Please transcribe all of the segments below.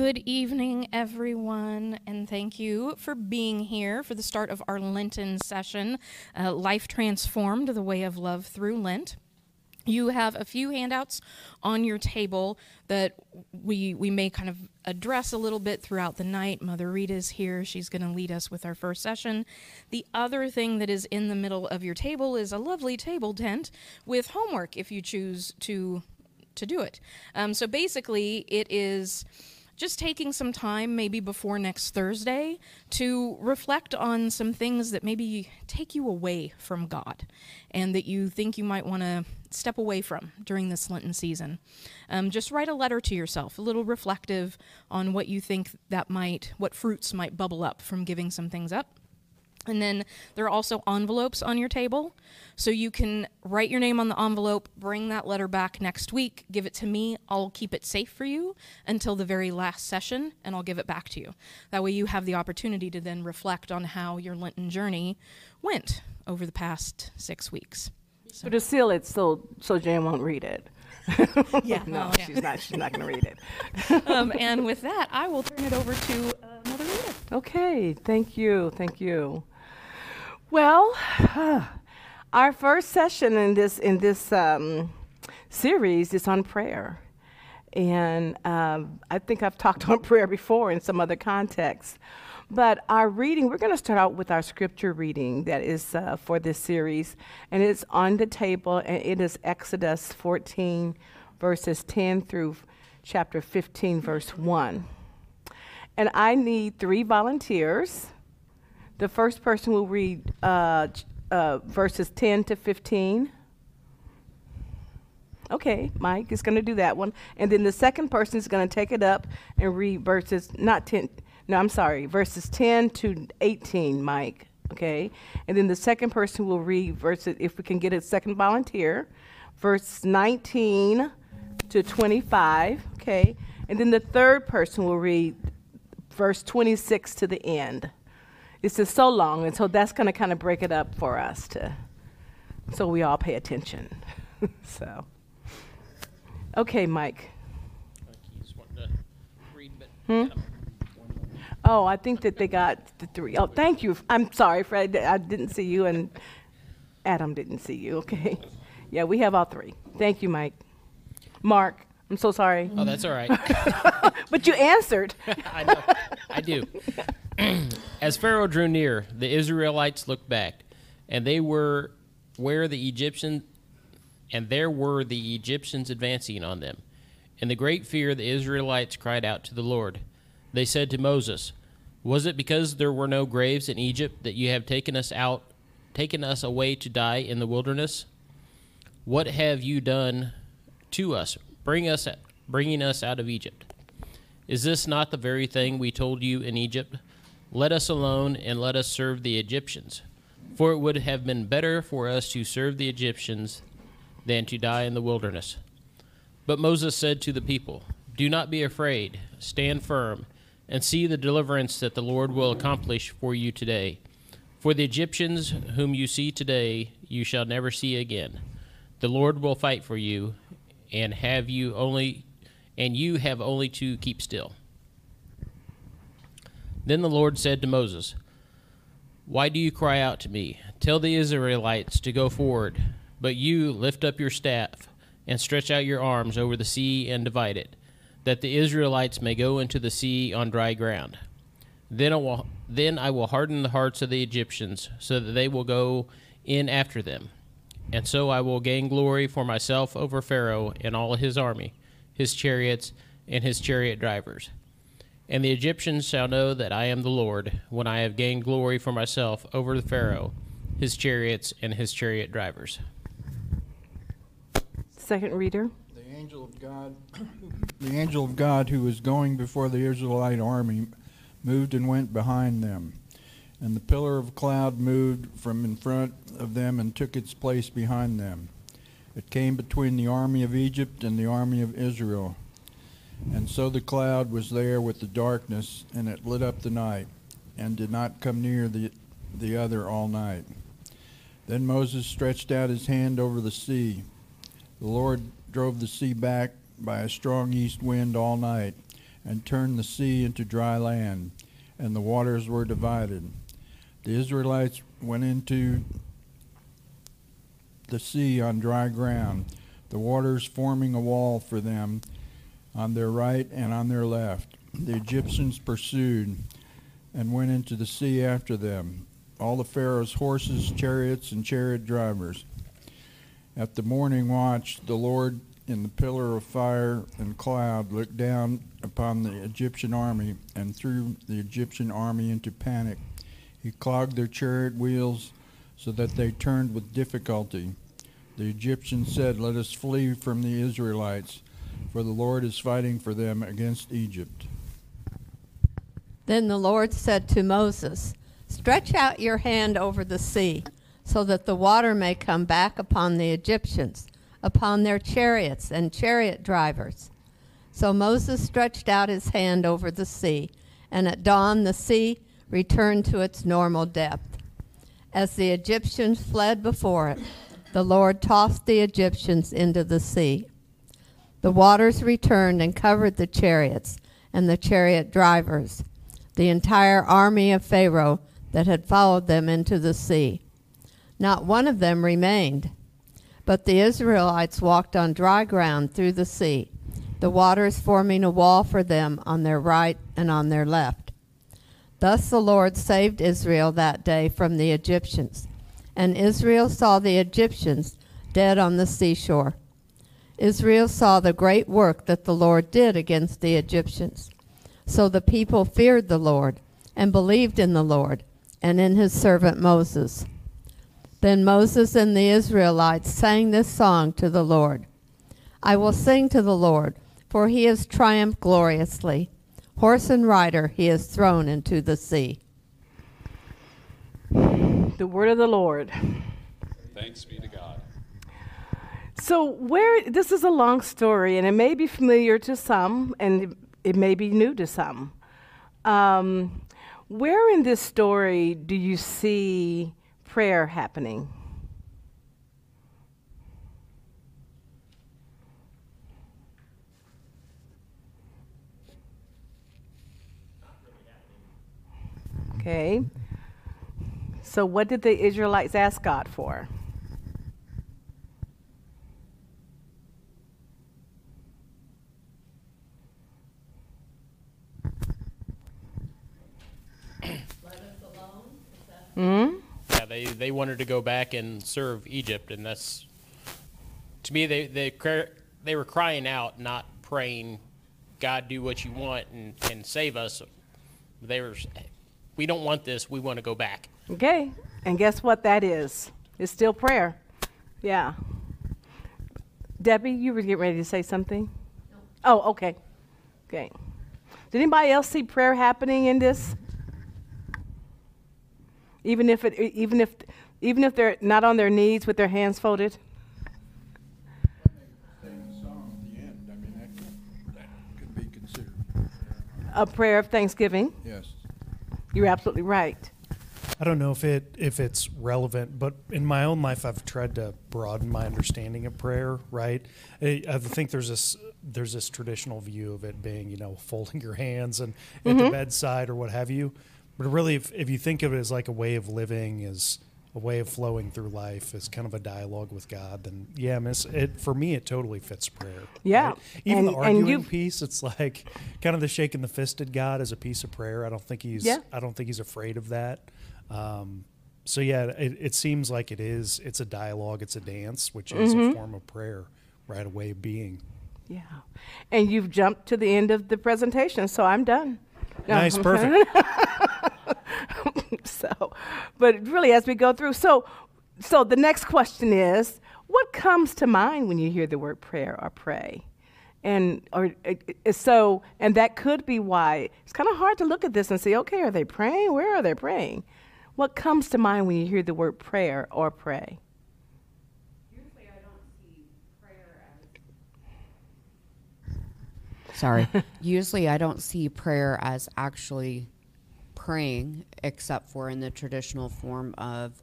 Good evening, everyone, and thank you for being here for the start of our Lenten session, uh, Life Transformed, the Way of Love Through Lent. You have a few handouts on your table that we we may kind of address a little bit throughout the night. Mother Rita's here. She's going to lead us with our first session. The other thing that is in the middle of your table is a lovely table tent with homework if you choose to to do it. Um, so basically, it is just taking some time, maybe before next Thursday, to reflect on some things that maybe take you away from God and that you think you might want to step away from during this Lenten season. Um, just write a letter to yourself, a little reflective on what you think that might, what fruits might bubble up from giving some things up. And then there are also envelopes on your table. So you can write your name on the envelope, bring that letter back next week, give it to me. I'll keep it safe for you until the very last session, and I'll give it back to you. That way you have the opportunity to then reflect on how your Lenten journey went over the past six weeks. So to seal it so so Jan won't read it. Yeah, no, well, yeah. she's not. She's not going to read it. um, and with that, I will turn it over to uh, Mother Rita. Okay, thank you, thank you. Well, our first session in this in this um, series is on prayer, and um, I think I've talked on prayer before in some other contexts. But our reading, we're going to start out with our scripture reading that is uh, for this series, and it's on the table, and it is Exodus 14, verses 10 through chapter 15, verse 1. And I need three volunteers. The first person will read uh, uh, verses 10 to 15. Okay, Mike is going to do that one. And then the second person is going to take it up and read verses, not 10, no, I'm sorry, verses 10 to 18, Mike. Okay. And then the second person will read verses, if we can get a second volunteer, verse 19 to 25. Okay. And then the third person will read verse 26 to the end. This is so long, and so that's going to kind of break it up for us to, so we all pay attention. so, okay, Mike. Just Hmm? Oh, I think that they got the three. Oh, thank you. I'm sorry, Fred. I didn't see you, and Adam didn't see you. Okay. Yeah, we have all three. Thank you, Mike. Mark, I'm so sorry, oh, that's all right. but you answered. I know, I do. As Pharaoh drew near, the Israelites looked back, and they were where the Egyptians and there were the Egyptians advancing on them. In the great fear, the Israelites cried out to the Lord. They said to Moses, "Was it because there were no graves in Egypt that you have taken us out, taken us away to die in the wilderness? What have you done to us, bring us, bringing us out of Egypt? Is this not the very thing we told you in Egypt? Let us alone and let us serve the Egyptians. For it would have been better for us to serve the Egyptians than to die in the wilderness. But Moses said to the people, Do not be afraid, stand firm, and see the deliverance that the Lord will accomplish for you today. For the Egyptians whom you see today, you shall never see again. The Lord will fight for you, and have you only and you have only to keep still. Then the Lord said to Moses, Why do you cry out to me? Tell the Israelites to go forward, but you lift up your staff and stretch out your arms over the sea and divide it, that the Israelites may go into the sea on dry ground. Then I will then I will harden the hearts of the Egyptians, so that they will go in after them. And so I will gain glory for myself over Pharaoh and all his army, his chariots, and his chariot drivers. And the Egyptians shall know that I am the Lord, when I have gained glory for myself over the Pharaoh, his chariots, and his chariot drivers. Second reader. The angel of God, the angel of God who was going before the Israelite army, moved and went behind them. And the pillar of cloud moved from in front of them and took its place behind them. It came between the army of Egypt and the army of Israel. And so the cloud was there with the darkness, and it lit up the night, and did not come near the, the other all night. Then Moses stretched out his hand over the sea. The Lord drove the sea back by a strong east wind all night, and turned the sea into dry land, and the waters were divided. The Israelites went into the sea on dry ground, the waters forming a wall for them on their right and on their left. The Egyptians pursued and went into the sea after them, all the Pharaoh's horses, chariots, and chariot drivers. At the morning watch, the Lord in the pillar of fire and cloud looked down upon the Egyptian army and threw the Egyptian army into panic. He clogged their chariot wheels so that they turned with difficulty. The Egyptians said, Let us flee from the Israelites, for the Lord is fighting for them against Egypt. Then the Lord said to Moses, Stretch out your hand over the sea, so that the water may come back upon the Egyptians, upon their chariots and chariot drivers. So Moses stretched out his hand over the sea, and at dawn the sea returned to its normal depth. As the Egyptians fled before it, the Lord tossed the Egyptians into the sea. The waters returned and covered the chariots and the chariot drivers, the entire army of Pharaoh that had followed them into the sea. Not one of them remained. But the Israelites walked on dry ground through the sea, the waters forming a wall for them on their right and on their left. Thus the Lord saved Israel that day from the Egyptians. And Israel saw the Egyptians dead on the seashore. Israel saw the great work that the Lord did against the Egyptians. So the people feared the Lord and believed in the Lord and in his servant Moses. Then Moses and the Israelites sang this song to the Lord I will sing to the Lord, for he has triumphed gloriously. Horse and rider he is thrown into the sea. The word of the Lord. Thanks be to God. So, where this is a long story, and it may be familiar to some, and it may be new to some. Um, where in this story do you see prayer happening? Okay. So, what did the Israelites ask God for? Hmm? Yeah, they, they wanted to go back and serve Egypt, and that's to me they they they were crying out, not praying, God do what you want and, and save us. They were, we don't want this. We want to go back. Okay. And guess what that is? It's still prayer. Yeah. Debbie, you were getting ready to say something? Oh, okay. Okay. Did anybody else see prayer happening in this? Even if it, even if, even if they're not on their knees with their hands folded. could be considered. A prayer of thanksgiving. Yes. You're absolutely right. I don't know if it if it's relevant, but in my own life, I've tried to broaden my understanding of prayer. Right, I, I think there's this there's this traditional view of it being you know folding your hands and at the mm-hmm. bedside or what have you. But really, if if you think of it as like a way of living, as a way of flowing through life, is kind of a dialogue with God, then yeah, miss it for me. It totally fits prayer. Yeah. right? even the And- and arguing piece, it's like kind of the shaking the fist at God as a piece of prayer. I don't think he's Yeah. I don't think he's afraid of that. Um, so yeah, it, it seems like it is. It's a dialogue. It's a dance, which is Mm-hmm. a form of prayer, right? A way of being. Yeah. And you've jumped to the end of the presentation, so I'm done. No, Nice, I'm perfect. so, but really, as we go through, so, so the next question is, what comes to mind when you hear the word prayer or pray? And or uh, so, and that could be why it's kind of hard to look at this and say, okay, are they praying? Where are they praying? What comes to mind when you hear the word prayer or pray? Usually, I don't see prayer as. Sorry. Usually I don't see prayer as actually praying, except for in the traditional form of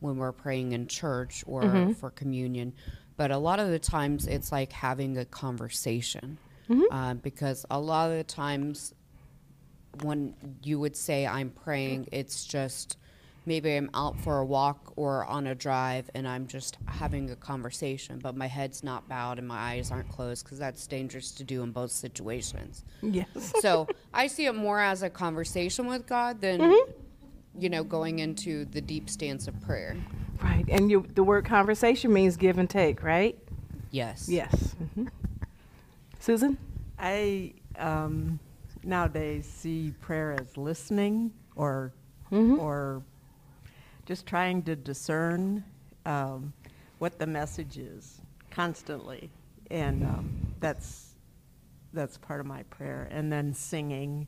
when we're praying in church or for communion. But a lot of the times it's like having a conversation. uh, because a lot of the times when you would say I'm praying, it's just maybe I'm out for a walk or on a drive and I'm just having a conversation, but my head's not bowed and my eyes aren't closed because that's dangerous to do in both situations. Yes. so I see it more as a conversation with God than, you know, going into the deep stance of prayer. Right. And you, the word conversation means give and take, right? Yes. Yes. hmm Susan? I um, nowadays see prayer as listening or Mhm. or just trying to discern um, what the message is constantly, and um, that's that's part of my prayer. And then singing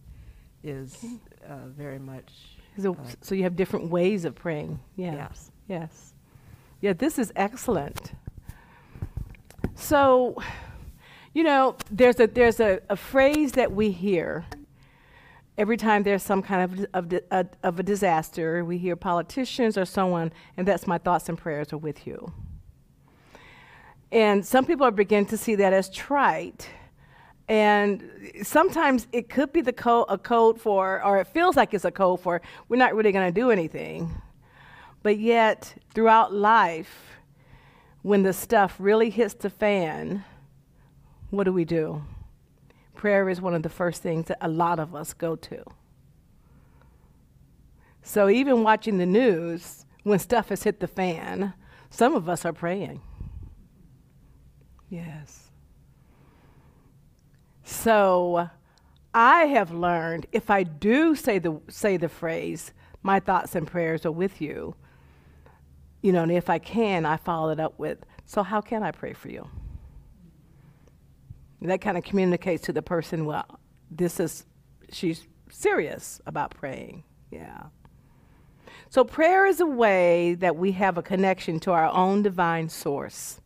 is uh, very much. So, uh, so you have different ways of praying. Yes. Yes. Yes. Yeah, this is excellent. So, you know, there's a there's a, a phrase that we hear every time there's some kind of of, a, of a disaster. We hear politicians or someone, and that's my thoughts and prayers are with you. And some people are beginning to see that as trite. And sometimes it could be the co- a code for, or it feels like it's a code for, we're not really going to do anything. But yet, throughout life, when the stuff really hits the fan, what do we do? Prayer is one of the first things that a lot of us go to. So even watching the news, when stuff has hit the fan, some of us are praying. Yes. So I have learned if I do say the say the phrase, my thoughts and prayers are with you, you know, and if I can, I follow it up with, so how can I pray for you? That kind of communicates to the person, well, this is she's serious about praying. Yeah. So prayer is a way that we have a connection to our own divine source.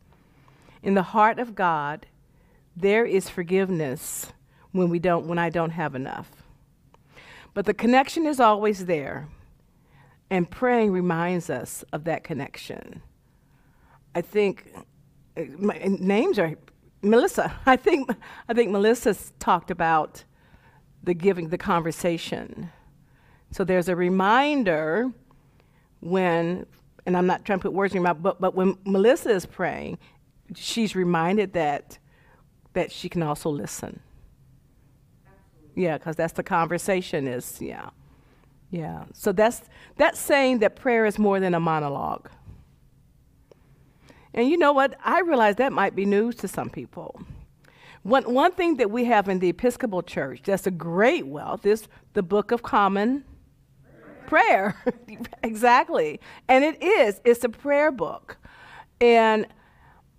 In the heart of God, there is forgiveness when we don't when I don't have enough. But the connection is always there. And praying reminds us of that connection. I think uh, my names are Melissa. I think I think Melissa's talked about the giving the conversation. So there's a reminder when and I'm not trying to put words in your mouth, but but when Melissa is praying, she's reminded that that she can also listen. Yeah, because that's the conversation is yeah, yeah. So that's that's saying that prayer is more than a monologue. And you know what? I realize that might be news to some people. One one thing that we have in the Episcopal Church that's a great wealth is the Book of Common Prayer. exactly, and it is. It's a prayer book, and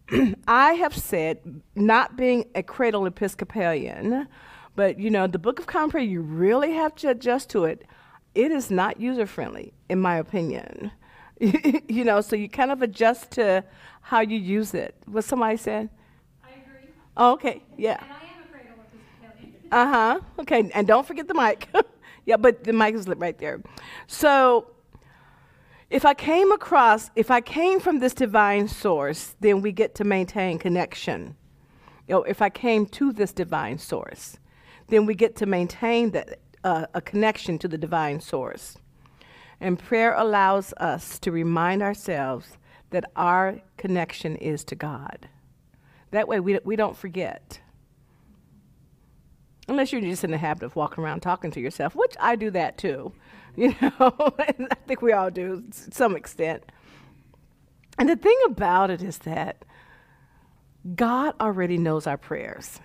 I have said, not being a cradle Episcopalian, but you know, the Book of Common Prayer, you really have to adjust to it. It is not user friendly, in my opinion. you know, so you kind of adjust to how you use it. What somebody said? I agree. Oh, okay, yeah. And I am a cradle Episcopalian. Uh huh. Okay, and don't forget the mic. yeah, but the mic is lit right there. So, if I came across, if I came from this divine source, then we get to maintain connection. You know, if I came to this divine source, then we get to maintain that uh, a connection to the divine source. And prayer allows us to remind ourselves that our connection is to God. That way, we, we don't forget. Unless you're just in the habit of walking around talking to yourself, which I do that too. You know, I think we all do to some extent. And the thing about it is that God already knows our prayers.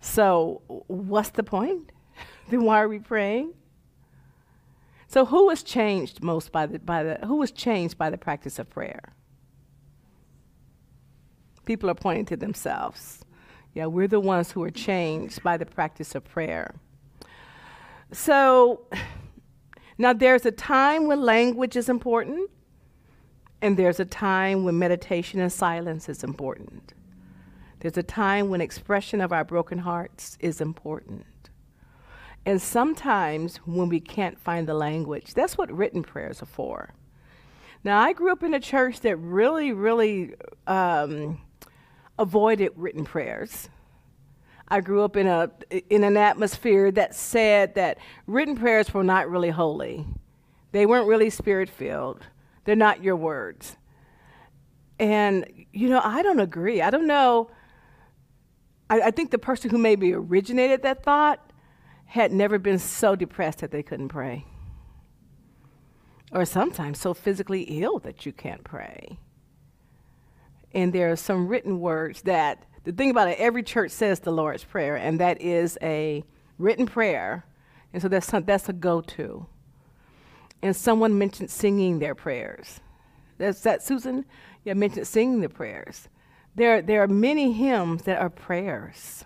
So, what's the point? then why are we praying? So, who was changed most by the by the who was changed by the practice of prayer? People are pointing to themselves. Yeah, we're the ones who are changed by the practice of prayer. So, now there's a time when language is important, and there's a time when meditation and silence is important. There's a time when expression of our broken hearts is important. And sometimes when we can't find the language, that's what written prayers are for. Now, I grew up in a church that really, really um, avoided written prayers. I grew up in a in an atmosphere that said that written prayers were not really holy. They weren't really spirit filled. They're not your words. And you know, I don't agree. I don't know. I, I think the person who maybe originated that thought had never been so depressed that they couldn't pray. Or sometimes so physically ill that you can't pray. And there are some written words that the thing about it, every church says the Lord's Prayer, and that is a written prayer. And so that's, some, that's a go to. And someone mentioned singing their prayers. That's that, Susan? Yeah, mentioned singing the prayers. There, there are many hymns that are prayers.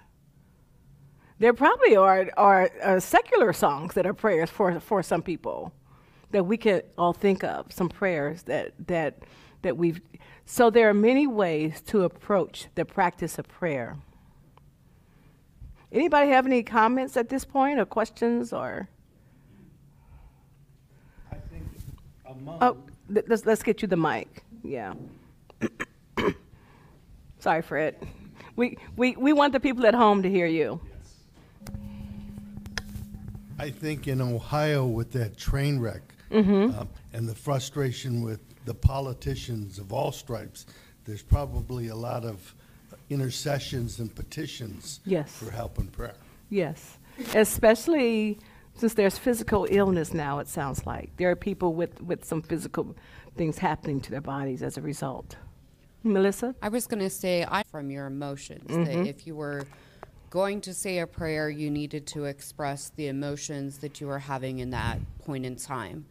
There probably are, are, are secular songs that are prayers for, for some people that we can all think of, some prayers that, that, that we've. So there are many ways to approach the practice of prayer. Anybody have any comments at this point or questions or? I think among. Oh, th- let's, let's get you the mic. Yeah. Sorry, Fred. We, we, we want the people at home to hear you. I think in Ohio with that train wreck Mm-hmm. um, and the frustration with the politicians of all stripes, there's probably a lot of intercessions and petitions Yes. for help and prayer. Yes, especially since there's physical illness now, it sounds like. There are people with, with some physical things happening to their bodies as a result. Melissa? I was going to say, I from your emotions that if you were going to say a prayer, you needed to express the emotions that you were having in that point in time.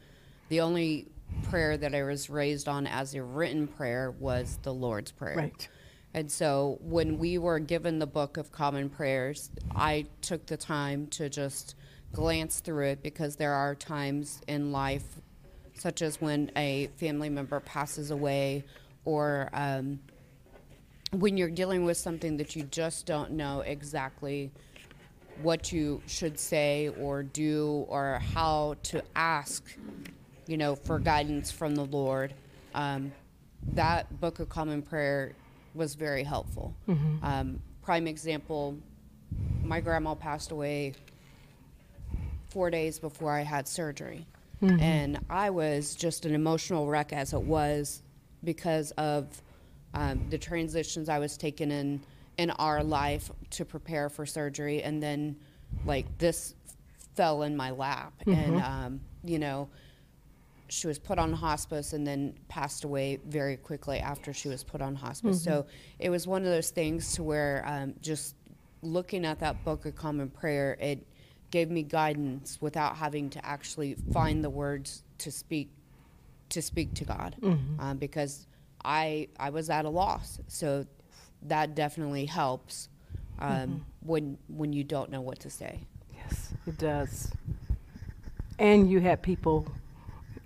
The only prayer that I was raised on as a written prayer was the Lord's Prayer. Right. And so when we were given the Book of Common Prayers, I took the time to just glance through it because there are times in life, such as when a family member passes away or um, when you're dealing with something that you just don't know exactly what you should say or do or how to ask, you know, for guidance from the Lord. Um, that Book of Common Prayer was very helpful. Mhm. Um, prime example, my grandma passed away four days before I had surgery. Mhm. And I was just an emotional wreck as it was because of um, the transitions I was taking in in our life to prepare for surgery, and then like this fell in my lap, and Mhm. um, you know, she was put on hospice and then passed away very quickly after she was put on hospice. Mhm. So it was one of those things to where um, just looking at that book of common prayer, it gave me guidance without having to actually find the words to speak to speak to God, Mhm. um, because I I was at a loss. So that definitely helps um, Mhm. when when you don't know what to say. Yes, it does. And you had people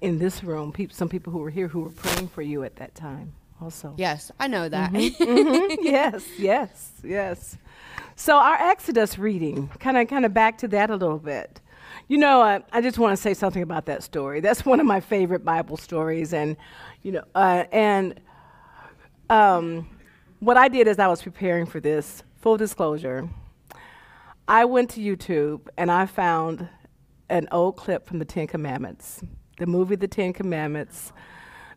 in this room, peop some people who were here who were praying for you at that time also. Yes, I know that. Mhm, mhm. yes, yes, yes. So our Exodus reading, kind of, kind of back to that a little bit. You know, uh, I just want to say something about that story. That's one of my favorite Bible stories, and you know, uh, and um, what I did as I was preparing for this, full disclosure, I went to YouTube and I found an old clip from the Ten Commandments, the movie The Ten Commandments,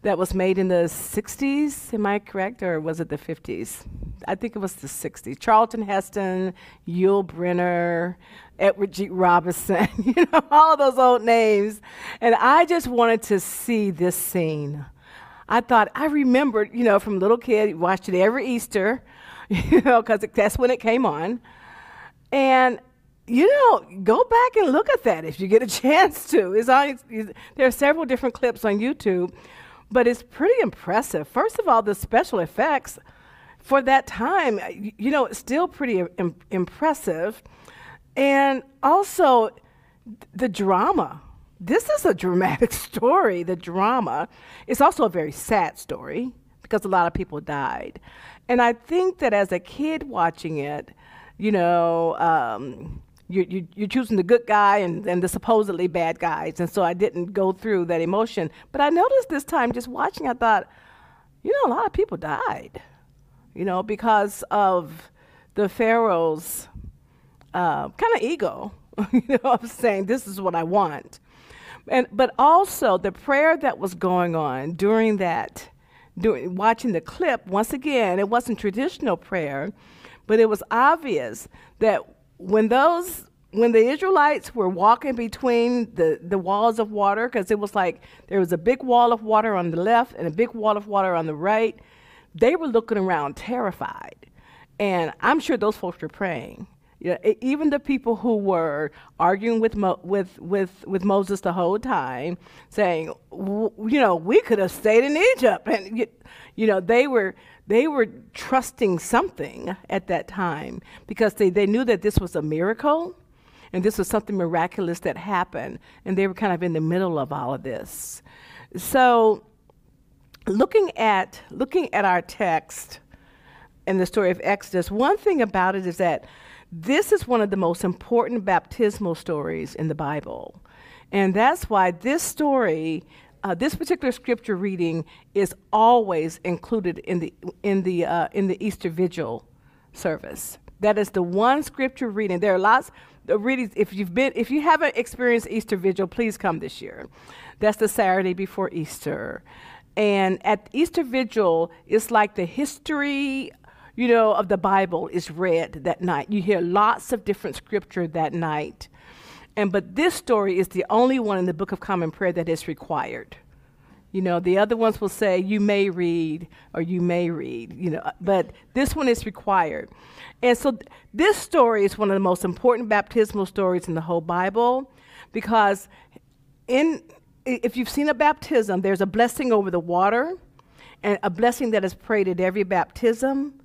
that was made in the 60s. Am I correct, or was it the 50s? I think it was the 60s. Charlton Heston, Yul Brynner, Edward G. Robinson, you know, all those old names. And I just wanted to see this scene. I thought, I remembered, you know, from little kid, watched it every Easter, you know, because that's when it came on. And you know, go back and look at that if you get a chance to. It's on, there are several different clips on YouTube, but it's pretty impressive. First of all, the special effects for that time, you know, it's still pretty Im- impressive. And also th- the drama. This is a dramatic story, the drama. It's also a very sad story because a lot of people died. And I think that as a kid watching it, you know, um, you, you, you're choosing the good guy and, and the supposedly bad guys. And so I didn't go through that emotion. But I noticed this time just watching, I thought, you know, a lot of people died, you know, because of the Pharaoh's uh, kind of ego, you know, of saying, This is what I want. And, but also the prayer that was going on during that, during, watching the clip, once again, it wasn't traditional prayer, but it was obvious that when those when the Israelites were walking between the, the walls of water, because it was like there was a big wall of water on the left and a big wall of water on the right, they were looking around terrified. And I'm sure those folks were praying. Even the people who were arguing with, Mo- with, with, with Moses the whole time, saying, you know, we could have stayed in Egypt. And, you, know, they were, they were trusting something at that time because they, they knew that this was a miracle and this was something miraculous that happened. And they were kind of in the middle of all of this. So, looking at, looking at our text, in the story of Exodus, one thing about it is that this is one of the most important baptismal stories in the Bible. And that's why this story, uh, this particular scripture reading, is always included in the, in, the, uh, in the Easter Vigil service. That is the one scripture reading. There are lots of readings. If you've been, if you haven't experienced Easter Vigil, please come this year. That's the Saturday before Easter. And at Easter Vigil, it's like the history you know, of the Bible is read that night. You hear lots of different scripture that night. And but this story is the only one in the Book of Common Prayer that is required. You know, the other ones will say you may read or you may read, you know, but this one is required. And so th- this story is one of the most important baptismal stories in the whole Bible because in if you've seen a baptism, there's a blessing over the water and a blessing that is prayed at every baptism.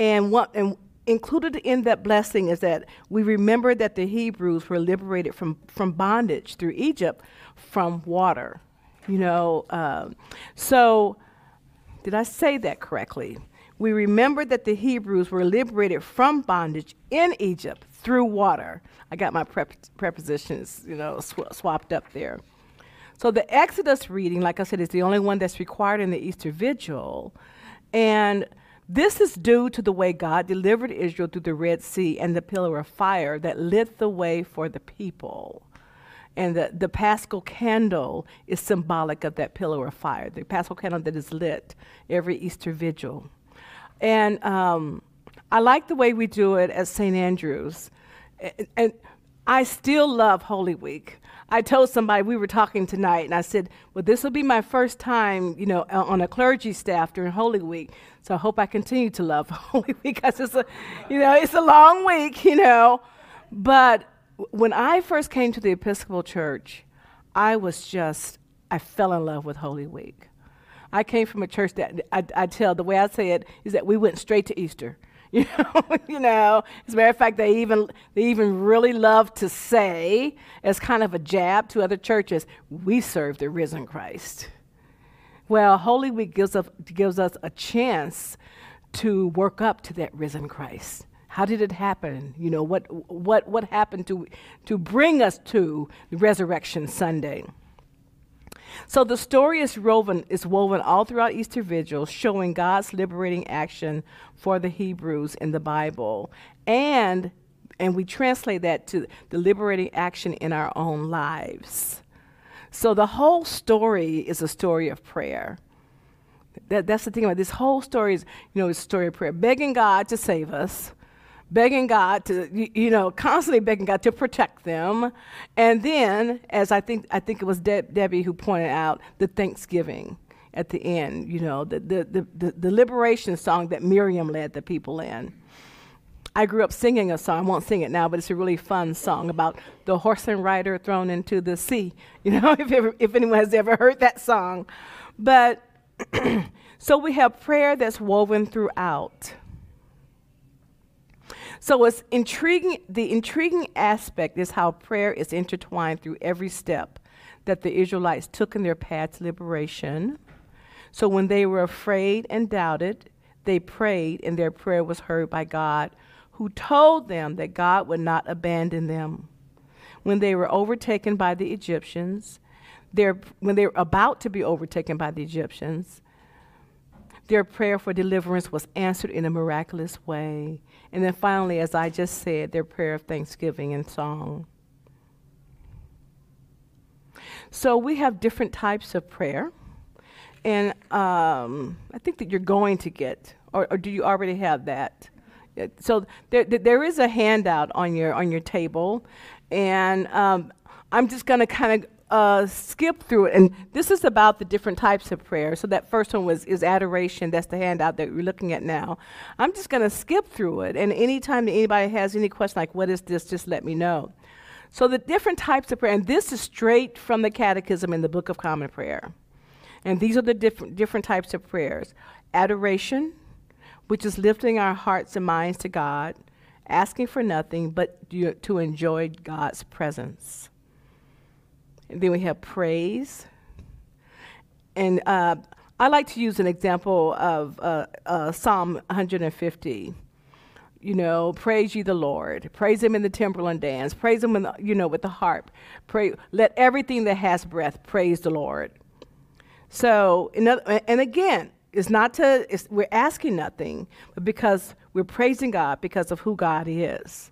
And what and included in that blessing is that we remember that the Hebrews were liberated from, from bondage through Egypt from water. You know, um, so did I say that correctly? We remember that the Hebrews were liberated from bondage in Egypt through water. I got my prep, prepositions, you know, sw- swapped up there. So the Exodus reading, like I said, is the only one that's required in the Easter Vigil. And this is due to the way God delivered Israel through the Red Sea and the pillar of fire that lit the way for the people. And the, the paschal candle is symbolic of that pillar of fire, the paschal candle that is lit every Easter vigil. And um, I like the way we do it at St. Andrew's. And, and I still love Holy Week. I told somebody we were talking tonight, and I said, "Well, this will be my first time, you know, on a clergy staff during Holy Week. So I hope I continue to love Holy Week because it's a, you know, it's a long week, you know. But when I first came to the Episcopal Church, I was just, I fell in love with Holy Week. I came from a church that I, I tell the way I say it is that we went straight to Easter. You know, you know. As a matter of fact, they even they even really love to say, as kind of a jab to other churches, we serve the risen Christ. Well, Holy Week gives us gives us a chance to work up to that risen Christ. How did it happen? You know, what what what happened to to bring us to Resurrection Sunday? So the story is woven, is woven all throughout Easter Vigil, showing God's liberating action for the Hebrews in the Bible. And, and we translate that to the liberating action in our own lives. So the whole story is a story of prayer. That, that's the thing about this whole story is, you know, it's a story of prayer, begging God to save us, begging God to, you, know, constantly begging God to protect them. And then, as I think, I think it was De- Debbie who pointed out, the thanksgiving at the end, you know, the, the, the, the, the liberation song that Miriam led the people in. I grew up singing a song. I won't sing it now, but it's a really fun song about the horse and rider thrown into the sea. You know, if, ever, if anyone has ever heard that song. But so we have prayer that's woven throughout. So it's intriguing. The intriguing aspect is how prayer is intertwined through every step that the Israelites took in their path to liberation. So when they were afraid and doubted, they prayed, and their prayer was heard by God, who told them that God would not abandon them. When they were overtaken by the Egyptians, their, when they were about to be overtaken by the Egyptians, their prayer for deliverance was answered in a miraculous way, And then finally, as I just said, their prayer of thanksgiving and song. So we have different types of prayer. And um, I think that you're going to get, or, or do you already have that? Uh, So there, there there is a handout on your on your table, and um, I'm just going to kind of uh, skip through it. And this is about the different types of prayer. So that first one was is adoration. That's the handout that we're looking at now. I'm just going to skip through it. And anytime anybody has any question like, "What is this?" just let me know. So the different types of prayer, and this is straight from the Catechism in the Book of Common Prayer. And these are the different different types of prayers: adoration, which is lifting our hearts and minds to God, asking for nothing but to enjoy God's presence. And then we have praise. And uh, I like to use an example of uh, uh, Psalm 150. You know, praise ye the Lord. Praise Him in the temple and dance. Praise Him, in the, you know, with the harp. Pray. Let everything that has breath praise the Lord. So, and again, it's not to, it's, we're asking nothing, but because we're praising God because of who God is.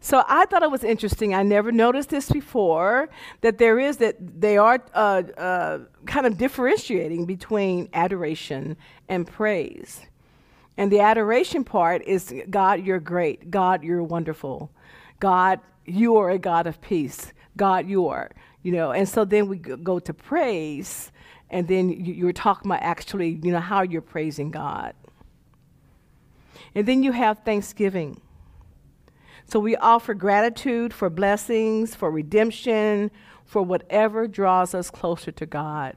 So I thought it was interesting. I never noticed this before that there is that they are uh, uh, kind of differentiating between adoration and praise. And the adoration part is God, you're great. God, you're wonderful. God, you are a God of peace. God, you are. You know, and so then we go to praise, and then you, you're talking about actually, you know, how you're praising God. And then you have thanksgiving. So we offer gratitude for blessings, for redemption, for whatever draws us closer to God.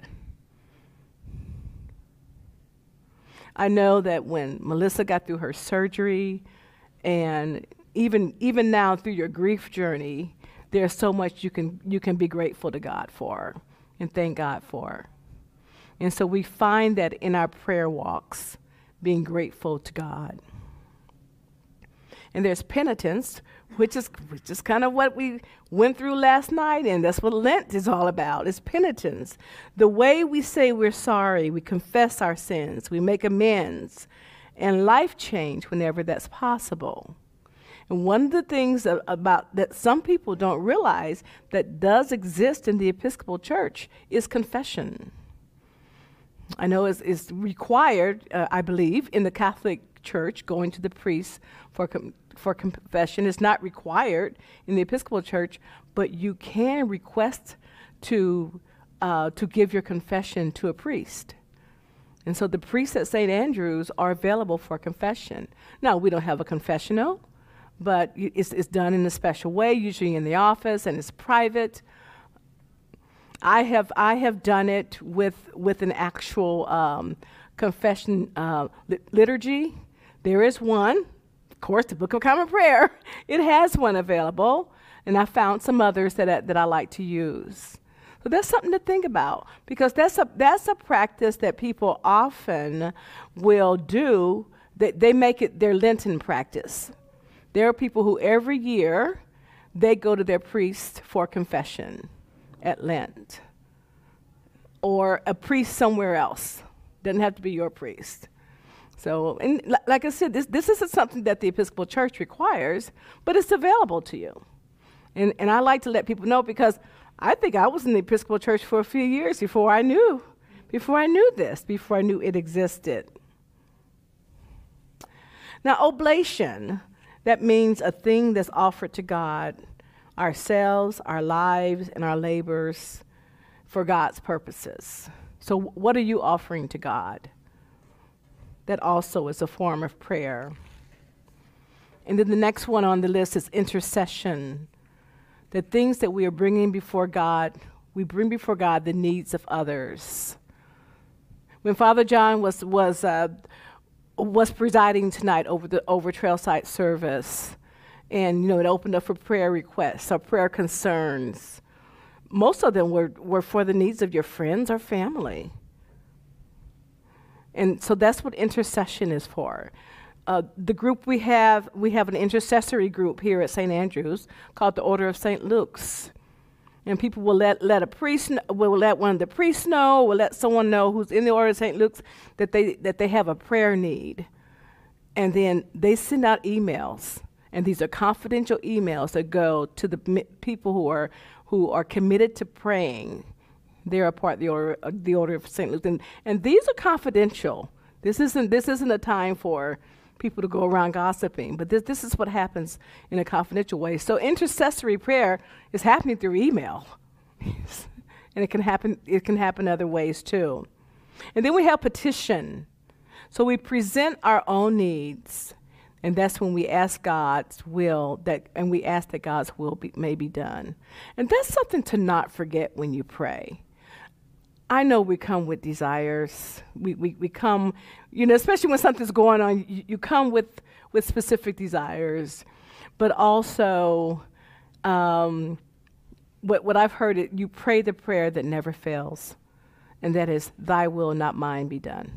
I know that when Melissa got through her surgery, and even even now through your grief journey, there's so much you can you can be grateful to God for and thank God for. And so we find that in our prayer walks, being grateful to God. And there's penitence, which is which is kind of what we went through last night, and that's what Lent is all about. Is penitence. The way we say we're sorry, we confess our sins, we make amends, and life change whenever that's possible. And one of the things about that some people don't realize that does exist in the Episcopal Church is confession. I know it's, is required, uh, I believe, in the Catholic Church, going to the priest for com- for confession is not required in the Episcopal Church, but you can request to uh, to give your confession to a priest. And so the priests at St. Andrews are available for confession. Now, we don't have a confessional, but it's, it's done in a special way, usually in the office, and it's private. I have I have done it with with an actual um, confession uh, lit- liturgy. There is one, of course, the Book of Common Prayer. It has one available, and I found some others that I, that I like to use. So that's something to think about because that's a that's a practice that people often will do. That they make it their Lenten practice. There are people who every year they go to their priest for confession at Lent, or a priest somewhere else. Doesn't have to be your priest. So, and li- like I said, this, this isn't something that the Episcopal Church requires, but it's available to you. And, and I like to let people know because I think I was in the Episcopal Church for a few years before I knew, before I knew this, before I knew it existed. Now, oblation, that means a thing that's offered to God, ourselves, our lives, and our labors for God's purposes. So, what are you offering to God? That also is a form of prayer. And then the next one on the list is intercession. The things that we are bringing before God, we bring before God the needs of others. When Father John was, was, uh, was presiding tonight over the over Trailside service, and you know it opened up for prayer requests or prayer concerns. Most of them were, were for the needs of your friends or family. And so that's what intercession is for. Uh, the group we have, we have an intercessory group here at St. Andrews called the Order of St. Luke's. And people will let, let a priest, kn- will let one of the priests know, will let someone know who's in the Order of St. Luke's that they, that they have a prayer need. and then they send out emails, and these are confidential emails that go to the people who are who are committed to praying. They're a part of the order, uh, the order of St. Luke, and, and these are confidential. This isn't this isn't a time for people to go around gossiping, but this this is what happens in a confidential way. So intercessory prayer is happening through email, and it can happen it can happen other ways too. And then we have petition. So we present our own needs, and that's when we ask God's will that, and we ask that God's will be, may be done. And that's something to not forget when you pray. I know we come with desires. We, we, we come, you know, especially when something's going on, you, you come with, with specific desires, but also um, what, what I've heard, it, you pray the prayer that never fails, and that is, Thy will, not mine, be done.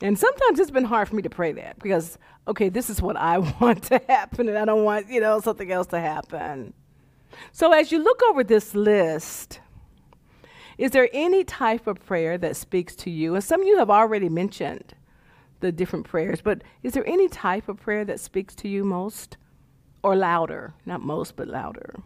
And sometimes it's been hard for me to pray that because, okay, this is what I want to happen, and I don't want, you know, something else to happen. So as you look over this list, is there any type of prayer that speaks to you? And some of you have already mentioned the different prayers, but is there any type of prayer that speaks to you most or louder? Not most, but louder.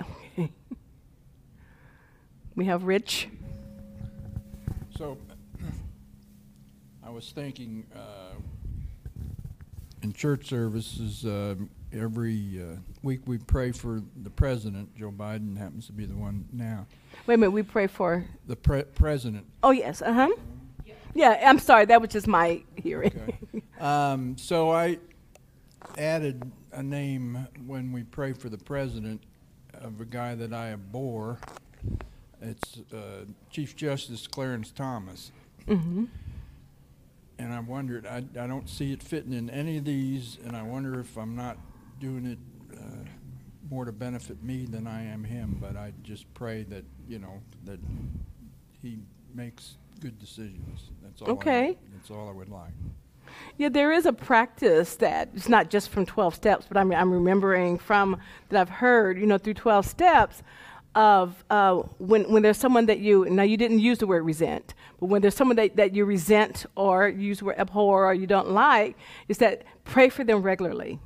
Okay. We have Rich. So, I was thinking, uh, in church services, uh, every uh, week we pray for the president. Joe Biden happens to be the one now. Wait a minute, we pray for. The pre- president. Oh, yes, uh huh. Yeah, I'm sorry, that was just my hearing. Okay. Um, so I added a name when we pray for the president of a guy that I abhor. It's uh, Chief Justice Clarence Thomas. Mm-hmm. And I wondered, I, I don't see it fitting in any of these, and I wonder if I'm not doing it uh, more to benefit me than I am him. But I just pray that, you know, that he makes good decisions. That's all. I- Okay. That's all I would like. Yeah, there is a practice that it's not just from 12 steps, but I'm, I'm remembering from that I've heard, you know, through 12 steps of uh, when, when there's someone that you, now you didn't use the word resent, but when there's someone that, that you resent or word abhor or you don't like, is that pray for them regularly.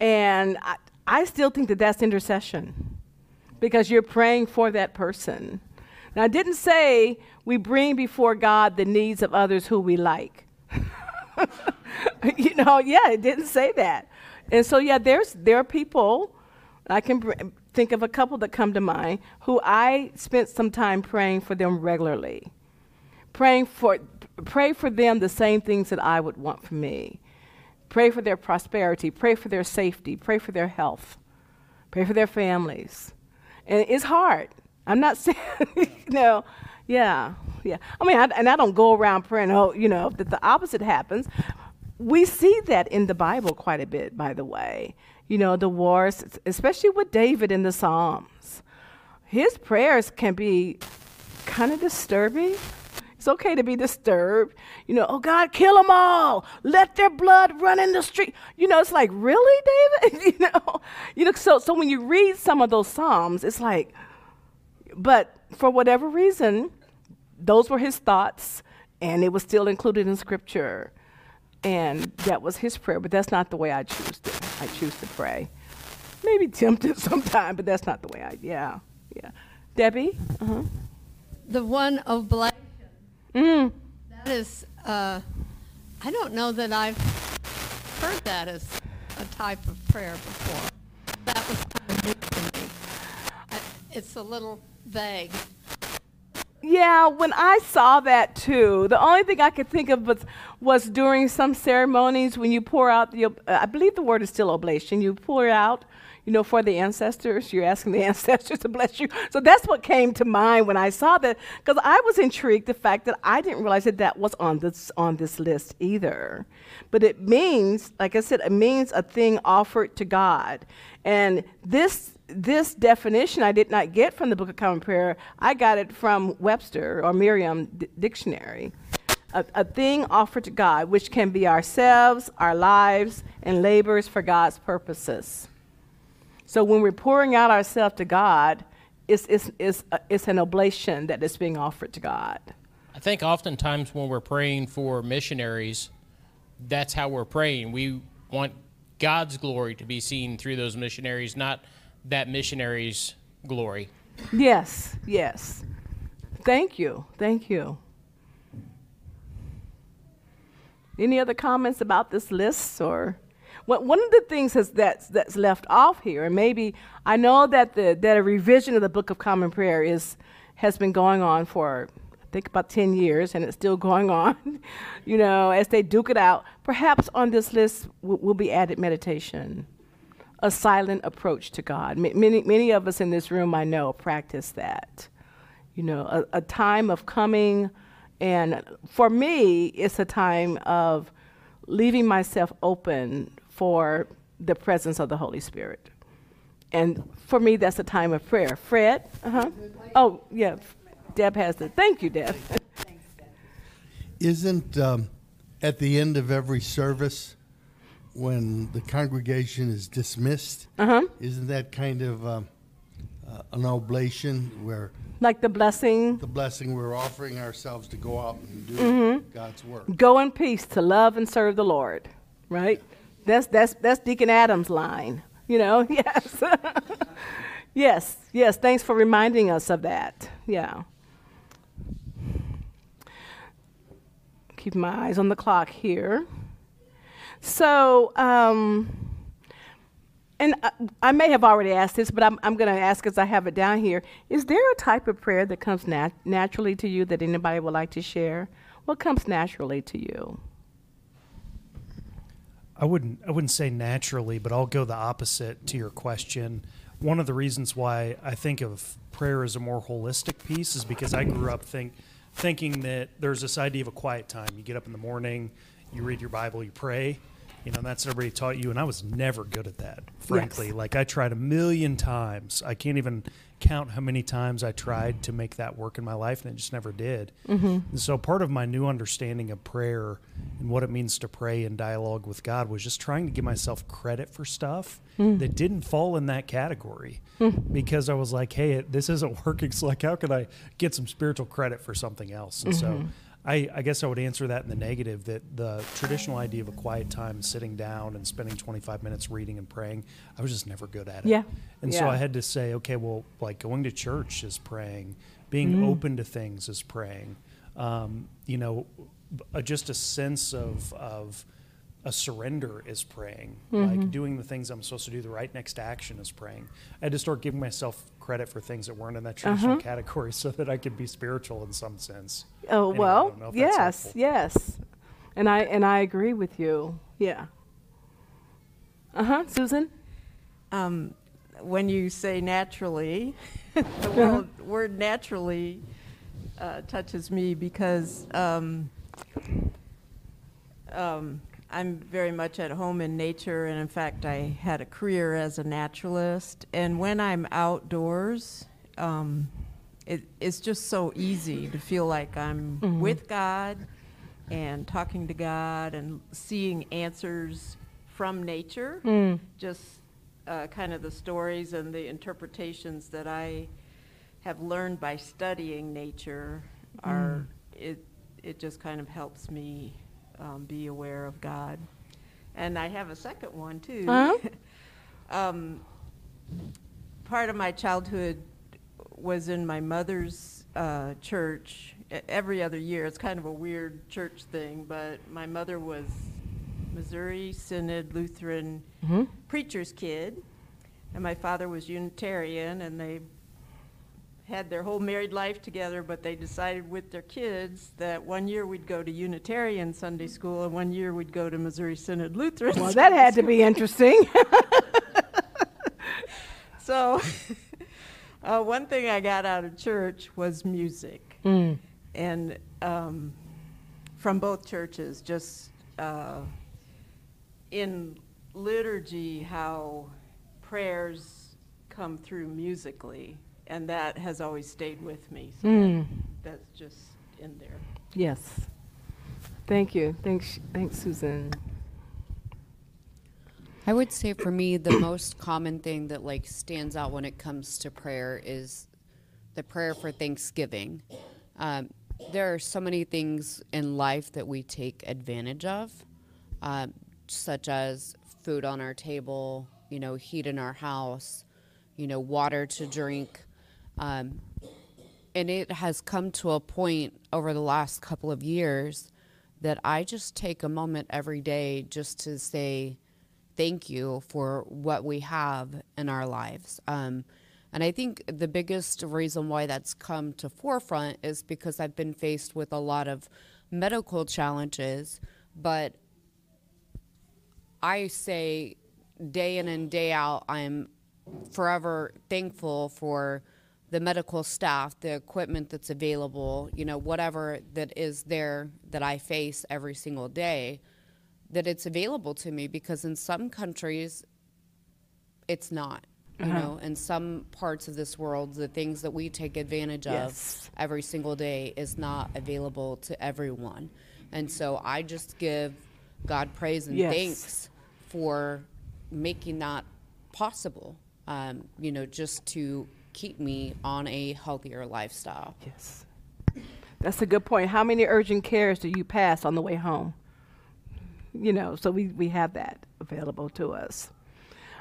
And I, I still think that that's intercession because you're praying for that person. Now, I didn't say we bring before God the needs of others who we like. you know, yeah, it didn't say that. And so, yeah, there's there are people. I can think of a couple that come to mind who I spent some time praying for them regularly, praying for pray for them the same things that I would want for me. Pray for their prosperity. Pray for their safety. Pray for their health. Pray for their families. And it's hard. I'm not saying, you know, yeah, yeah. I mean, I, and I don't go around praying, oh, you know, that the opposite happens. We see that in the Bible quite a bit, by the way. You know, the wars, especially with David in the Psalms. His prayers can be kind of disturbing. It's okay to be disturbed. You know, oh God, kill them all. Let their blood run in the street. You know, it's like, really, David? you know, you look So, so when you read some of those psalms, it's like, but for whatever reason, those were his thoughts, and it was still included in Scripture, and that was his prayer. But that's not the way I choose to. I choose to pray. Maybe tempted sometime, but that's not the way I. Yeah, yeah. Debbie. Uh-huh. The one oblation. Mm. That is, uh, I don't know that I've heard that as a type of prayer before. That was kind of new to me. I, it's a little vague. Yeah, when I saw that too, the only thing I could think of was, was during some ceremonies when you pour out the, uh, I believe the word is still oblation, you pour out, you know, for the ancestors. You're asking the ancestors to bless you. So that's what came to mind when I saw that, because I was intrigued the fact that I didn't realize that that was on this on this list either. But it means, like I said, it means a thing offered to God, and this this definition I did not get from the Book of Common Prayer. I got it from Webster or Merriam D- Dictionary. a, a thing offered to God, which can be ourselves, our lives, and labors for God's purposes. So when we're pouring out ourselves to God, it's, it's, it's, uh, it's an oblation that is being offered to God. I think oftentimes when we're praying for missionaries, that's how we're praying. We want God's glory to be seen through those missionaries, not that missionary's glory. Yes, yes. Thank you. Thank you. Any other comments about this list or one of the things is that's that's left off here, and maybe I know that the that a revision of the Book of Common Prayer is has been going on for I think about ten years, and it's still going on. you know, as they duke it out. Perhaps on this list will, will be added meditation, a silent approach to God. M- many many of us in this room, I know, practice that. You know, a, a time of coming and for me, it's a time of leaving myself open for the presence of the Holy Spirit. And for me, that's a time of prayer. Fred? Uh huh. Oh, yeah. Deb has it. Thank you, Deb. Isn't um, at the end of every service when the congregation is dismissed? Uh-huh. Isn't that kind of um, uh, an oblation where like the blessing? the blessing we're offering ourselves to go out and do Mm-hmm. God's work? Go in peace to love and serve the Lord. Right? That's that's that's Deacon Adams' line. You know, yes. yes, yes. Thanks for reminding us of that. Yeah. Keep my eyes on the clock here. So, um, and I, I may have already asked this, but I'm, I'm going to ask as I have it down here. Is there a type of prayer that comes nat- naturally to you that anybody would like to share? What comes naturally to you? I wouldn't I wouldn't say naturally, but I'll go the opposite to your question. One of the reasons why I think of prayer as a more holistic piece is because I grew up think thinking that there's this idea of a quiet time. You get up in the morning, you read your Bible, you pray. You know, that's what everybody taught you, and I was never good at that, frankly. Like I tried a million times. I can't even count how many times I tried to make that work in my life, and it just never did. Mm-hmm. And so, part of my new understanding of prayer and what it means to pray in dialogue with God was just trying to give myself credit for stuff hmm. that didn't fall in that category hmm. because I was like, hey, it, this isn't working. So, like, how can I get some spiritual credit for something else? And so, mm-hmm. I, I guess I would answer that in the negative that the traditional idea of a quiet time, sitting down and spending 25 minutes reading and praying, I was just never good at it. Yeah. And so I had to say, okay, well, like going to church is praying, being open to things is praying. Um, you know, uh, just a sense of, of a surrender is praying. Like doing the things I'm supposed to do, the right next action is praying. I had to start giving myself credit for things that weren't in that traditional category so that I could be spiritual in some sense. Oh Anyway, well, don't know if that's yes, helpful. yes, and I and I agree with you. Yeah. Uh huh, Susan. Um, when you say naturally, the word, word naturally uh, touches me because um, um, I'm very much at home in nature, and in fact, I had a career as a naturalist. And when I'm outdoors, um, it, it's just so easy to feel like I'm with God and talking to God and seeing answers from nature. Just uh, kind of the stories and the interpretations that I have learned by studying nature are it it just kind of helps me um, be aware of God. And I have a second one too. Huh? um, part of my childhood was in my mother's uh, church every other year. It's kind of a weird church thing, but my mother was Missouri Synod Lutheran preacher's kid, and my father was Unitarian, and they had their whole married life together, but they decided with their kids that one year we'd go to Unitarian Sunday school and one year we'd go to Missouri Synod Lutheran. Well, that had to be interesting. So, uh, one thing I got out of church was music, Mm. and um, from both churches, just uh, in liturgy, how prayers come through musically, and that has always stayed with me. So Mm. that, that's just in there. yes. Thank you. Thanks, thanks, Susan. I would say for me, the most common thing that like stands out when it comes to prayer is the prayer for Thanksgiving. Um, there are so many things in life that we take advantage of, um, such as food on our table, you know, heat in our house, you know, water to drink. Um, and it has come to a point over the last couple of years that I just take a moment every day just to say thank you for what we have in our lives. Um, and I think the biggest reason why that's come to forefront is because I've been faced with a lot of medical challenges, but I say day in and day out, I'm forever thankful for the medical staff, the equipment that's available, you know, whatever that is there that I face every single day, that it's available to me because in some countries, it's not. You Uh-huh. know, in some parts of this world, the things that we take advantage of Yes. every single day is not available to everyone. And so I just give God praise and Yes. thanks for making that possible, um, you know, just to keep me on a healthier lifestyle. Yes. That's a good point. How many urgent cares do you pass on the way home? You know, so we, we have that available to us.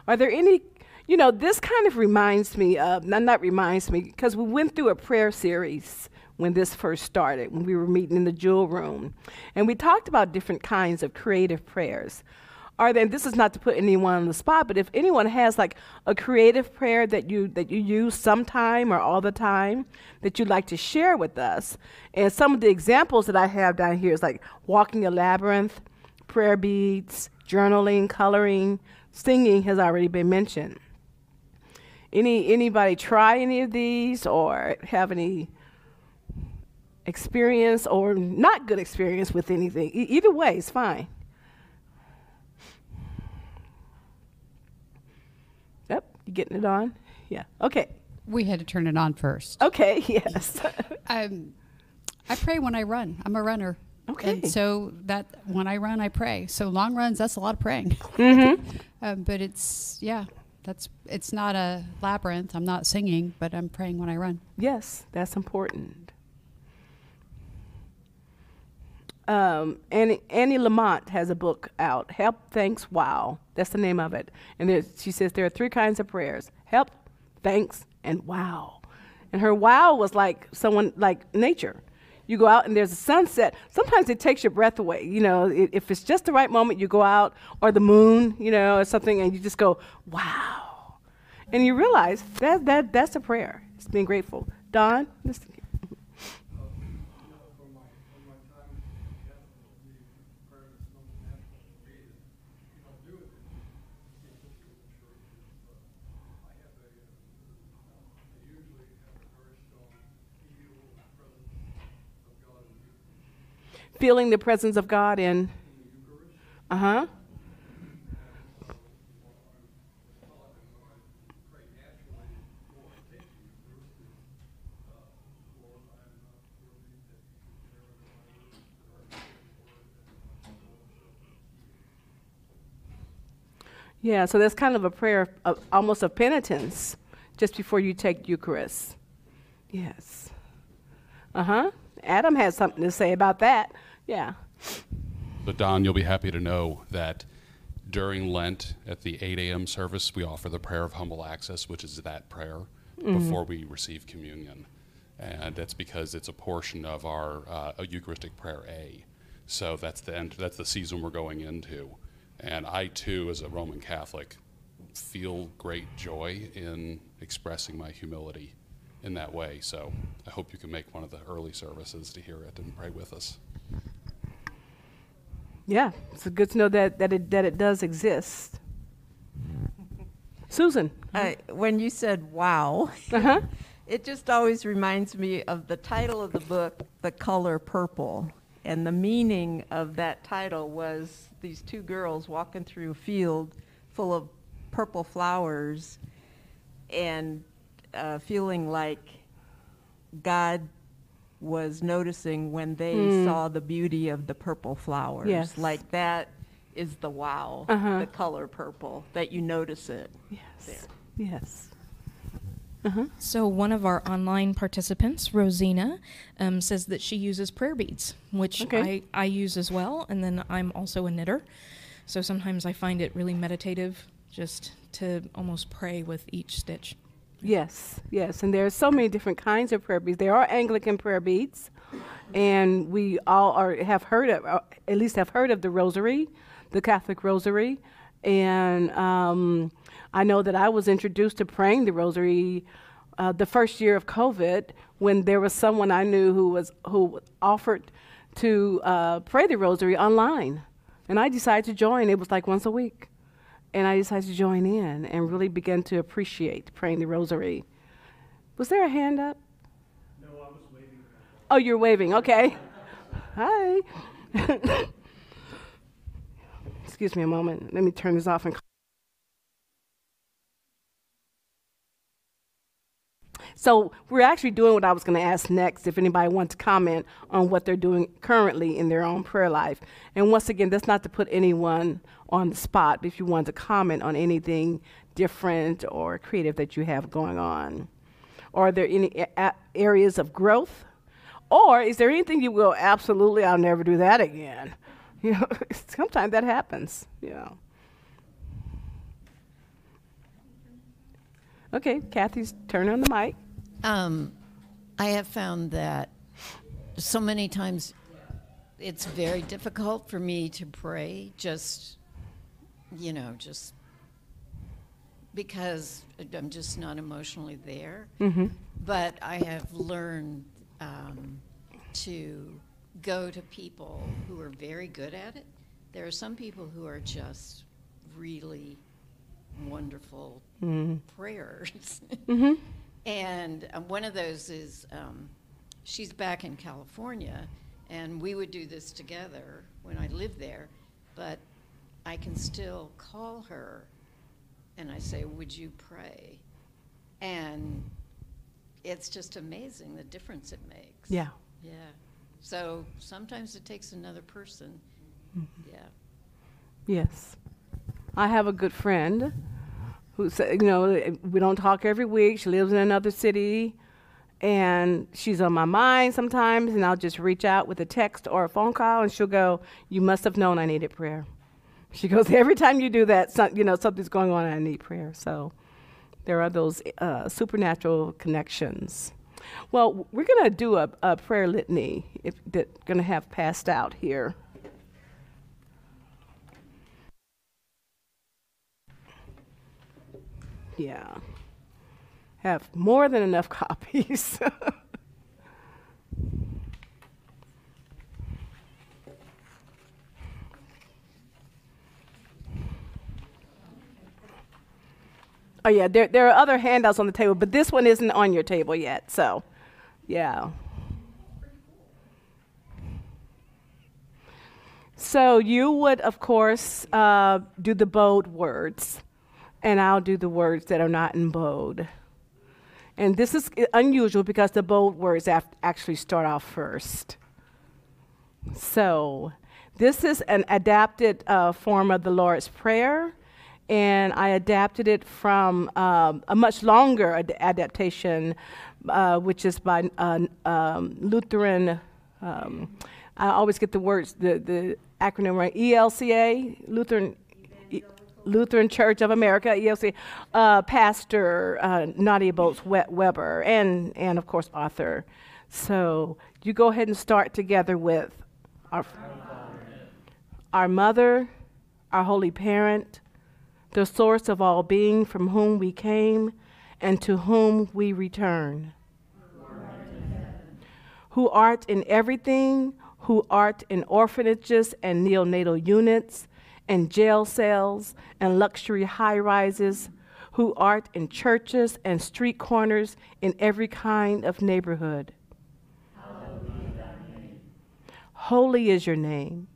Are there any, you know, this kind of reminds me of, not, not reminds me, because we went through a prayer series when this first started, when we were meeting in the jewel room. And we talked about different kinds of creative prayers. Are there, this is not to put anyone on the spot, but if anyone has like a creative prayer that you that you use sometime or all the time that you'd like to share with us, and some of the examples that I have down here is like walking a labyrinth, prayer beads, journaling, coloring, singing has already been mentioned. Any anybody try any of these or have any experience or not good experience with anything? E- either way, it's fine. You getting it on? Yeah. Okay. We had to turn it on first. Okay. Yes. Um, I pray when I run. I'm a runner. Okay. And so that when I run, I pray. So long runs, that's a lot of praying. Mm-hmm. um, but it's yeah, that's it's not a labyrinth. I'm not singing, but I'm praying when I run. yes, that's important. Um, Annie, Annie Lamott has a book out, Help, Thanks, Wow. That's the name of it. And she says there are three kinds of prayers help, thanks, and wow. And her wow was like someone, like nature. You go out and there's a sunset. Sometimes it takes your breath away. You know, if it's just the right moment, you go out, or the moon, you know, or something, and you just go, wow. And you realize that, that that's a prayer. It's being grateful. Don, listen. Feeling the presence of God in. Uh huh. Yeah, so that's kind of a prayer of almost of penitence just before you take Eucharist. Yes. Uh huh. Adam has something to say about that. Yeah. But Don, you'll be happy to know that during Lent at the 8 a.m. service, we offer the prayer of humble access, which is that prayer before we receive communion. And that's because it's a portion of our uh, Eucharistic prayer A. So that's the end, that's the season we're going into. And I too, as a Roman Catholic, feel great joy in expressing my humility in that way. So I hope you can make one of the early services to hear it and pray with us. Yeah, it's good to know that, that, it, that it does exist. Susan. I, when you said wow, Uh-huh. it just always reminds me of the title of the book, The Color Purple. And the meaning of that title was these two girls walking through a field full of purple flowers and uh, feeling like God was noticing when they Mm. saw the beauty of the purple flowers. Yes. Like that is the wow, Uh-huh. the color purple, that you notice it. Yes. Yes. So, one of our online participants, Rosina, um, says that she uses prayer beads, which Okay. I, I use as well. And then I'm also a knitter. So, sometimes I find it really meditative just to almost pray with each stitch. Yes, yes, and there are so many different kinds of prayer beads. There are Anglican prayer beads, and we all are have heard of, uh, at least have heard of the Rosary, the Catholic Rosary, and um, I know that I was introduced to praying the Rosary uh, the first year of COVID when there was someone I knew who was who offered to uh, pray the Rosary online, and I decided to join. It was like once a week and I decided to join in and really begin to appreciate praying the rosary. Was there a hand up? No, I was waving. Oh, you're waving. Okay. Hi. Excuse me a moment. Let me turn this off and. So we're actually doing what I was going to ask next. If anybody wants to comment on what they're doing currently in their own prayer life, and once again, that's not to put anyone on the spot. But if you want to comment on anything different or creative that you have going on, are there any areas of growth, or is there anything you will absolutely? I'll never do that again. You know, sometimes that happens. You know. Okay, Kathy's turning on the mic. Um, I have found that so many times it's very difficult for me to pray, just, you know, just because I'm just not emotionally there. Mhm. But I have learned um, to go to people who are very good at it. There are some people who are just really wonderful Mhm. prayers. Mhm. And um, one of those is um, she's back in California, and we would do this together when I lived there. But I can still call her, and I say, "Would you pray?" And it's just amazing the difference it makes. Yeah. Yeah. So sometimes it takes another person. Yeah. Yes. I have a good friend who said, you know, we don't talk every week. She lives in another city and she's on my mind sometimes and I'll just reach out with a text or a phone call and she'll go, "You must have known I needed prayer." She goes, "Every time you do that, some, you know, something's going on and I need prayer." So there are those uh, supernatural connections. Well, we're going to do a, a prayer litany if, that going to have passed out here. Yeah. Have more than enough copies. oh yeah, there there are other handouts on the table, but this one isn't on your table yet. So, yeah. So you would, of course, uh, do the bold words, and I'll do the words that are not in bold. And this is unusual because the bold words actually start off first. So this is an adapted uh, form of the Lord's Prayer, and I adapted it from um, a much longer ad- adaptation, uh, which is by uh, um, Lutheran. Um, I always get the words, the, the acronym right. ELCA, Lutheran. Lutheran Church of America, ELCA, uh, Pastor uh, Nadia Bolz We- Weber, and, and of course, author. So you go ahead and start together with our, our mother, our holy parent, the source of all being from whom we came and to whom we return. Who art in everything, who art in orphanages and neonatal units, and jail cells and luxury high rises, who art in churches and street corners in every kind of neighborhood. Holy is your name.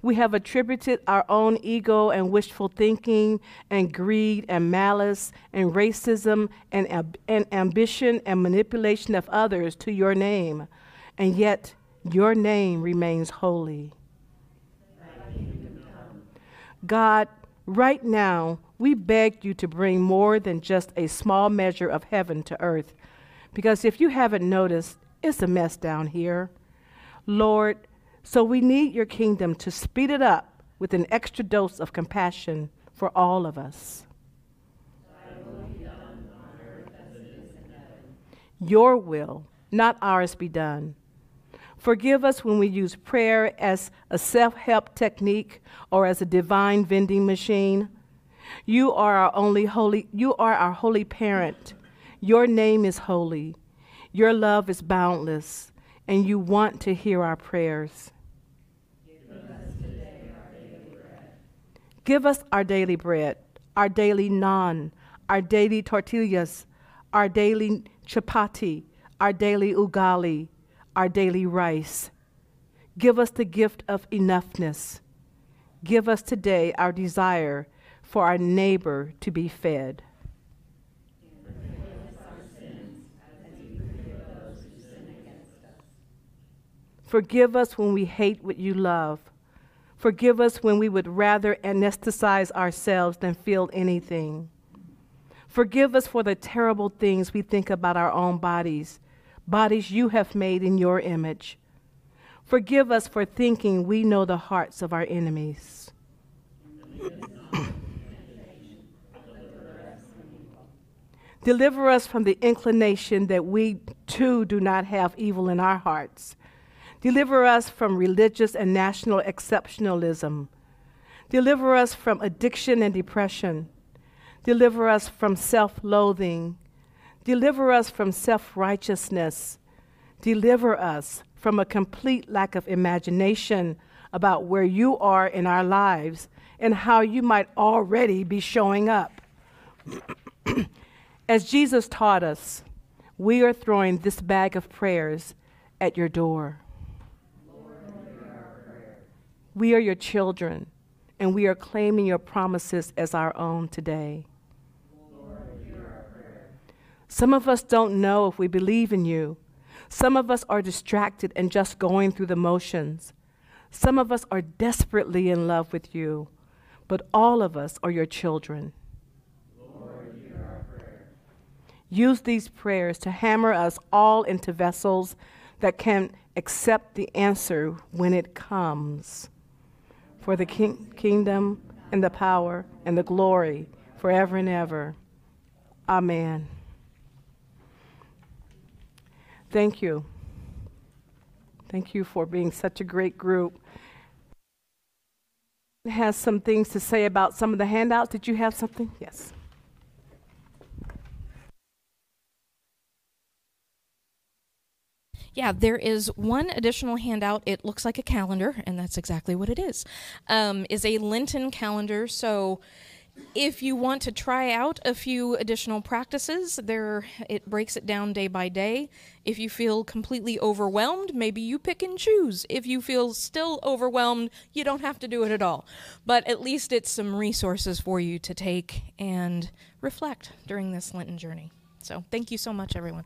We have attributed our own ego and wishful thinking and greed and malice and racism and, and ambition and manipulation of others to your name and yet your name remains holy. God, right now, we beg you to bring more than just a small measure of heaven to earth. Because if you haven't noticed, it's a mess down here. Lord, so we need your kingdom to speed it up with an extra dose of compassion for all of us. Your will, not ours, be done. Forgive us when we use prayer as a self help technique or as a divine vending machine. You are our only holy, you are our holy parent. Your name is holy. Your love is boundless, and you want to hear our prayers. Give us our daily bread, our daily naan, our daily tortillas, our daily chapati, our daily ugali, our daily rice. Give us the gift of enoughness. Give us today our desire for our neighbor to be fed. Forgive us when we hate what you love. Forgive us when we would rather anesthetize ourselves than feel anything. Forgive us for the terrible things we think about our own bodies, bodies you have made in your image. Forgive us for thinking we know the hearts of our enemies. Deliver us from the inclination that we too do not have evil in our hearts. Deliver us from religious and national exceptionalism. Deliver us from addiction and depression. Deliver us from self loathing. Deliver us from self righteousness. Deliver us from a complete lack of imagination about where you are in our lives and how you might already be showing up. As Jesus taught us, we are throwing this bag of prayers at your door. We are your children, and we are claiming your promises as our own today. Some of us don't know if we believe in you. Some of us are distracted and just going through the motions. Some of us are desperately in love with you, but all of us are your children. Use these prayers to hammer us all into vessels that can accept the answer when it comes. For the king- kingdom and the power and the glory forever and ever. Amen. Thank you. Thank you for being such a great group. Has some things to say about some of the handouts. Did you have something? Yes. Yeah, there is one additional handout. It looks like a calendar, and that's exactly what it is. Um, is a Lenten calendar. So, if you want to try out a few additional practices, there it breaks it down day by day. If you feel completely overwhelmed, maybe you pick and choose. If you feel still overwhelmed, you don't have to do it at all. But at least it's some resources for you to take and reflect during this Lenten journey. So, thank you so much, everyone.